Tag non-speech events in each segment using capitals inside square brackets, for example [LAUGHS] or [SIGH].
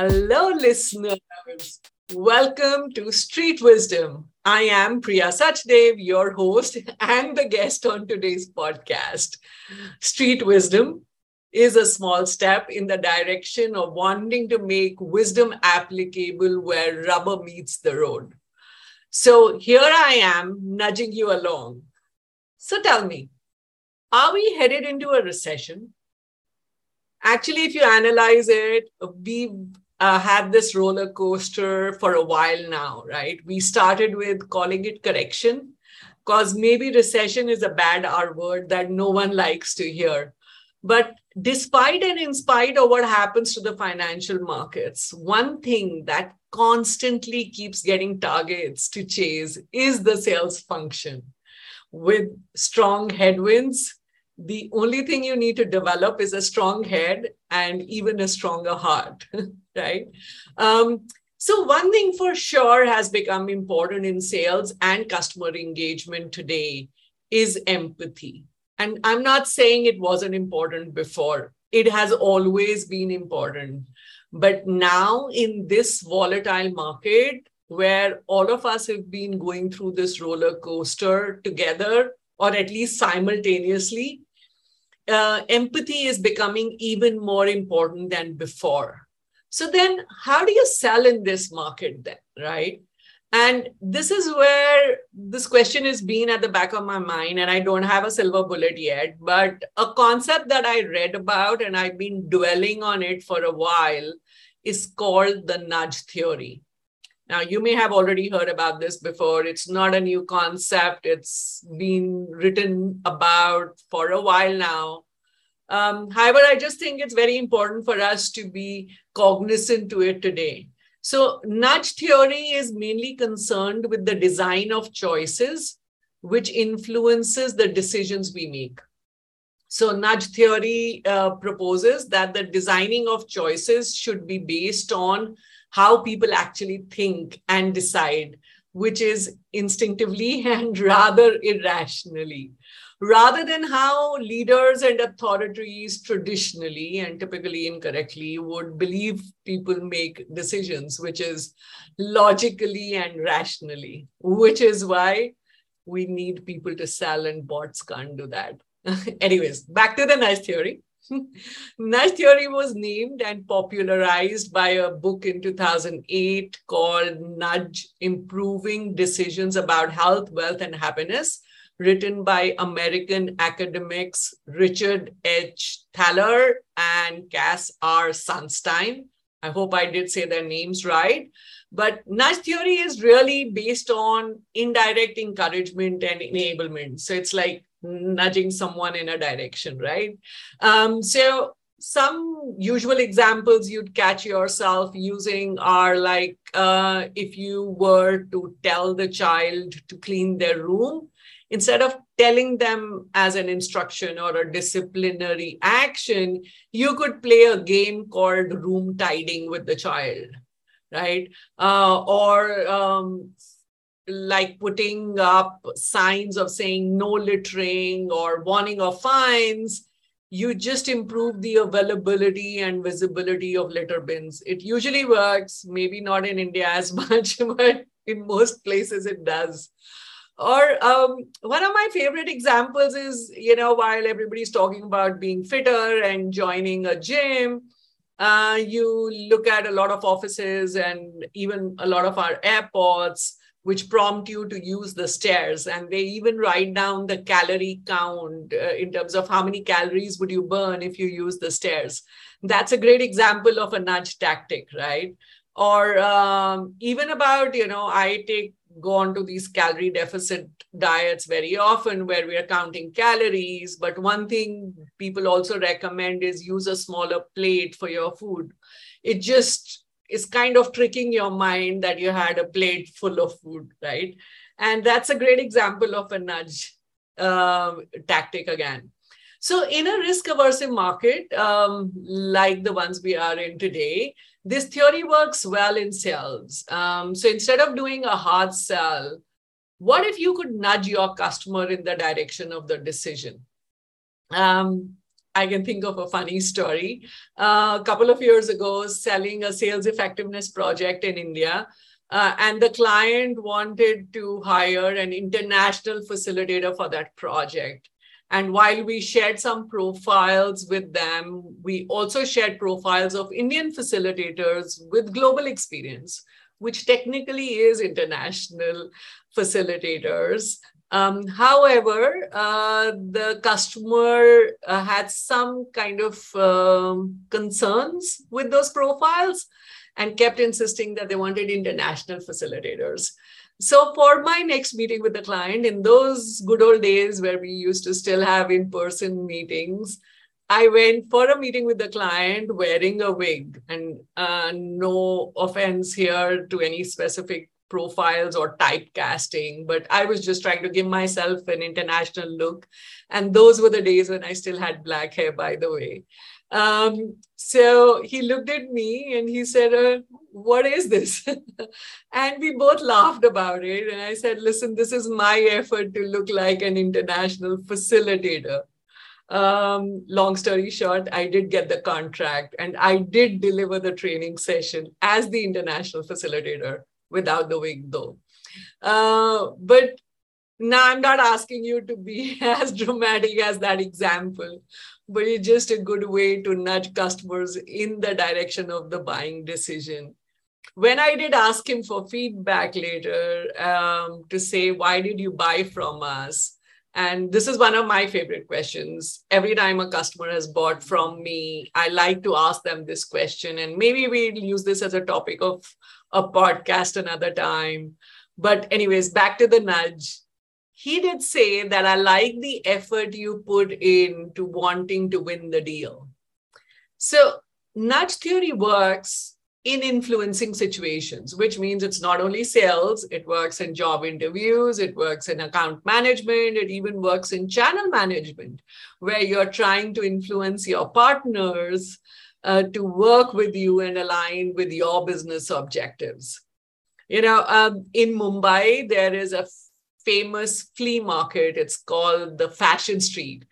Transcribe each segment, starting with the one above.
Hello, listeners. Welcome to Street Wisdom. I am Priya Sachdev, your host and the guest on today's podcast. Street Wisdom is a small step in the direction of wanting to make wisdom applicable where rubber meets the road. So here I am nudging you along. So tell me, are we headed into a recession? Actually, if you analyze it, we uh, had this roller coaster for a while now, right? We started with calling it correction because maybe recession is a bad R word that no one likes to hear. But despite and in spite of what happens to the financial markets, one thing that constantly keeps getting targets to chase is the sales function. With strong headwinds, the only thing you need to develop is a strong head and even a stronger heart, [LAUGHS] right? Um, so, one thing for sure has become important in sales and customer engagement today is empathy. And I'm not saying it wasn't important before, it has always been important. But now, in this volatile market, where all of us have been going through this roller coaster together, or at least simultaneously, uh, empathy is becoming even more important than before. So then, how do you sell in this market then, right? And this is where this question has been at the back of my mind, and I don't have a silver bullet yet. But a concept that I read about and I've been dwelling on it for a while is called the nudge theory. Now, you may have already heard about this before. It's not a new concept, it's been written about for a while now. Um, however, I just think it's very important for us to be cognizant to it today. So, nudge theory is mainly concerned with the design of choices, which influences the decisions we make. So, nudge theory uh, proposes that the designing of choices should be based on how people actually think and decide, which is instinctively [LAUGHS] and rather irrationally rather than how leaders and authorities traditionally and typically incorrectly would believe people make decisions, which is logically and rationally, which is why we need people to sell and bots can't do that. [LAUGHS] Anyways, back to the nice theory. [LAUGHS] nudge theory was named and popularized by a book in 2008 called Nudge Improving Decisions About Health, Wealth, and Happiness written by American academics Richard H. Thaler and Cass R. Sunstein. I hope I did say their names right. But nudge theory is really based on indirect encouragement and enablement. So it's like nudging someone in a direction, right? Um, so some usual examples you'd catch yourself using are like uh, if you were to tell the child to clean their room, instead of telling them as an instruction or a disciplinary action, you could play a game called room tidying with the child, right? Uh, or um, like putting up signs of saying no littering or warning of fines you just improve the availability and visibility of litter bins. It usually works, maybe not in India [LAUGHS] as much, but in most places it does. Or um, one of my favorite examples is, you know, while everybody's talking about being fitter and joining a gym, uh, you look at a lot of offices and even a lot of our airports, which prompt you to use the stairs. And they even write down the calorie count uh, in terms of how many calories would you burn if you use the stairs. That's a great example of a nudge tactic, right? Or um, even about, you know, I take go on to these calorie deficit diets very often where we are counting calories. But one thing people also recommend is use a smaller plate for your food. It just is kind of tricking your mind that you had a plate full of food, right? And that's a great example of a nudge uh, tactic again. So, in a risk aversive market um, like the ones we are in today, this theory works well in sales. Um, so instead of doing a hard sell, what if you could nudge your customer in the direction of the decision? Um, I can think of a funny story. Uh, a couple of years ago, selling a sales effectiveness project in India. Uh, and the client wanted to hire an international facilitator for that project. And while we shared some profiles with them, we also shared profiles of Indian facilitators with global experience, which technically is international facilitators. Um, however, uh, the customer uh, had some kind of um, concerns with those profiles and kept insisting that they wanted international facilitators. So, for my next meeting with the client, in those good old days where we used to still have in person meetings, I went for a meeting with the client wearing a wig. And uh, no offense here to any specific profiles or typecasting, but I was just trying to give myself an international look. And those were the days when I still had black hair, by the way. Um, so he looked at me and he said, uh, What is this? [LAUGHS] and we both laughed about it. And I said, Listen, this is my effort to look like an international facilitator. Um, long story short, I did get the contract and I did deliver the training session as the international facilitator without the wig, though. Uh, but now I'm not asking you to be [LAUGHS] as dramatic as that example, but it's just a good way to nudge customers in the direction of the buying decision. When I did ask him for feedback later um, to say, why did you buy from us? And this is one of my favorite questions. Every time a customer has bought from me, I like to ask them this question. And maybe we'll use this as a topic of a podcast another time. But, anyways, back to the nudge he did say that I like the effort you put in to wanting to win the deal. So, nudge theory works in influencing situations, which means it's not only sales, it works in job interviews, it works in account management, it even works in channel management, where you're trying to influence your partners uh, to work with you and align with your business objectives. You know, um, in Mumbai, there is a famous flea market. It's called the Fashion Street.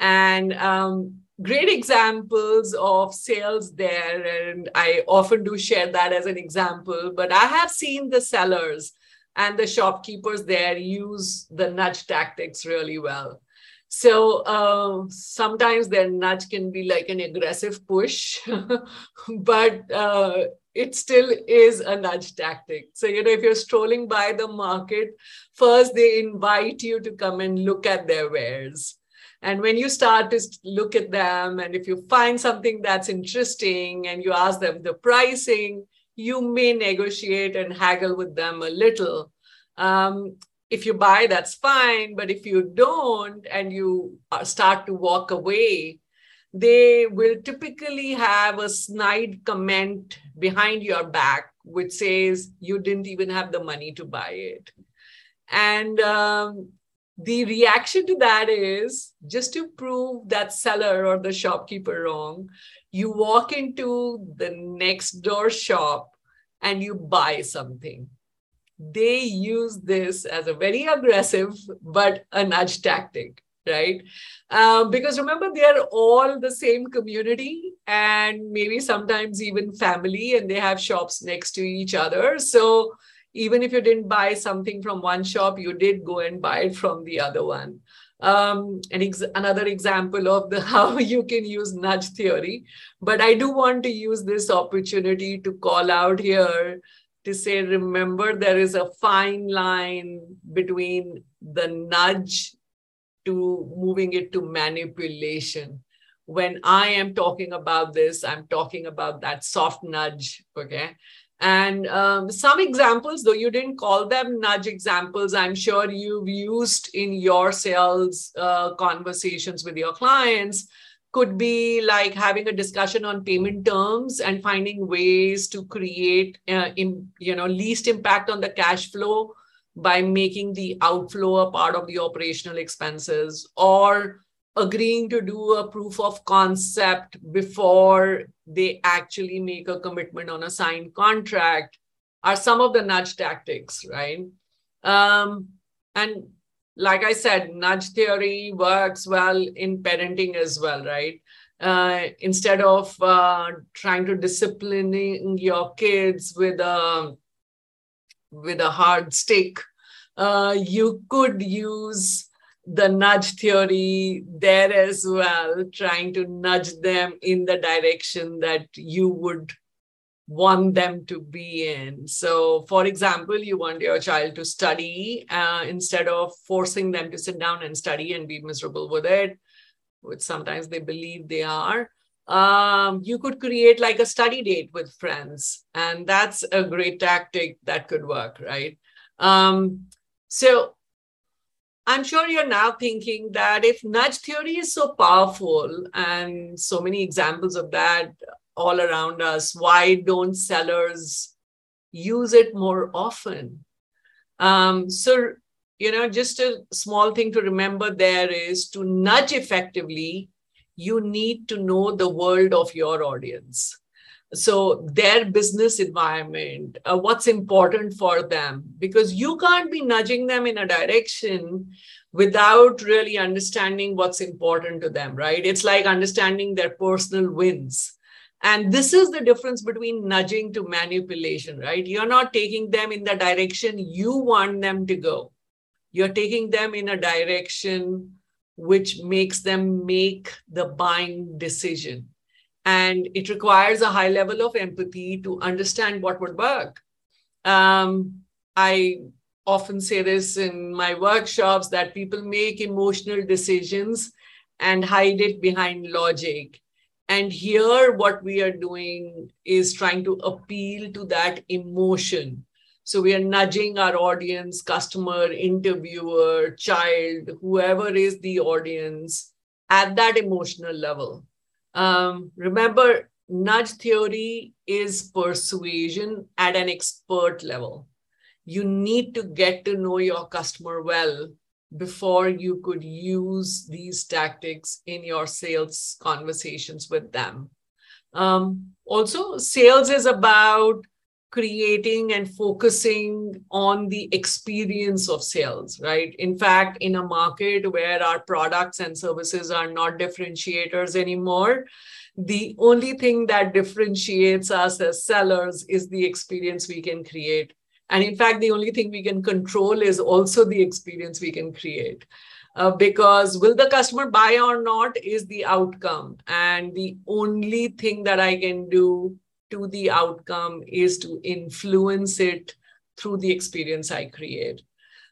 And um, great examples of sales there. And I often do share that as an example. But I have seen the sellers and the shopkeepers there use the nudge tactics really well. So uh, sometimes their nudge can be like an aggressive push, [LAUGHS] but uh, it still is a nudge tactic. So, you know, if you're strolling by the market, first they invite you to come and look at their wares. And when you start to look at them, and if you find something that's interesting and you ask them the pricing, you may negotiate and haggle with them a little. Um, if you buy, that's fine. But if you don't and you start to walk away, they will typically have a snide comment behind your back, which says you didn't even have the money to buy it. And um, the reaction to that is just to prove that seller or the shopkeeper wrong, you walk into the next door shop and you buy something. They use this as a very aggressive but a nudge tactic right? Um, because remember, they are all the same community and maybe sometimes even family, and they have shops next to each other. So even if you didn't buy something from one shop, you did go and buy it from the other one. Um, and ex- another example of the [LAUGHS] how you can use nudge theory. But I do want to use this opportunity to call out here to say, remember, there is a fine line between the nudge to moving it to manipulation. When I am talking about this, I'm talking about that soft nudge. Okay. And um, some examples, though you didn't call them nudge examples, I'm sure you've used in your sales uh, conversations with your clients, could be like having a discussion on payment terms and finding ways to create, uh, in, you know, least impact on the cash flow by making the outflow a part of the operational expenses or agreeing to do a proof of concept before they actually make a commitment on a signed contract are some of the nudge tactics, right? Um, and like I said, nudge theory works well in parenting as well, right? uh, instead of uh, trying to disciplining your kids with a with a hard stick uh, you could use the nudge theory there as well trying to nudge them in the direction that you would want them to be in. So, for example, you want your child to study uh, instead of forcing them to sit down and study and be miserable with it, which sometimes they believe they are. Um, you could create like a study date with friends, and that's a great tactic that could work, right? Um, so, I'm sure you're now thinking that if nudge theory is so powerful and so many examples of that all around us, why don't sellers use it more often? Um, so, you know, just a small thing to remember there is to nudge effectively, you need to know the world of your audience. So, their business environment, uh, what's important for them, because you can't be nudging them in a direction without really understanding what's important to them, right? It's like understanding their personal wins. And this is the difference between nudging to manipulation, right? You're not taking them in the direction you want them to go. You're taking them in a direction which makes them make the buying decision. And it requires a high level of empathy to understand what would work. Um, I often say this in my workshops that people make emotional decisions and hide it behind logic and here, what we are doing is trying to appeal to that emotion. So we are nudging our audience, customer, interviewer, child, whoever is the audience at that emotional level. Um, remember, nudge theory is persuasion at an expert level. You need to get to know your customer well before you could use these tactics in your sales conversations with them. Um, also, sales is about creating and focusing on the experience of sales, right? In fact, in a market where our products and services are not differentiators anymore, the only thing that differentiates us as sellers is the experience we can create and in fact, the only thing we can control is also the experience we can create. Uh, because will the customer buy or not is the outcome. And the only thing that I can do to the outcome is to influence it through the experience I create.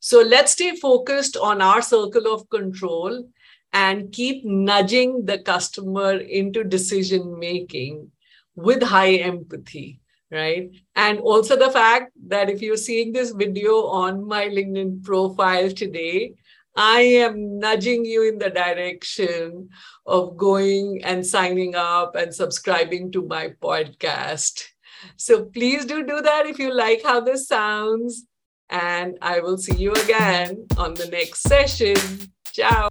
So let's stay focused on our circle of control and keep nudging the customer into decision making with high empathy right? And also the fact that if you're seeing this video on my LinkedIn profile today, I am nudging you in the direction of going and signing up and subscribing to my podcast. So please do do that if you like how this sounds. And I will see you again on the next session. Ciao.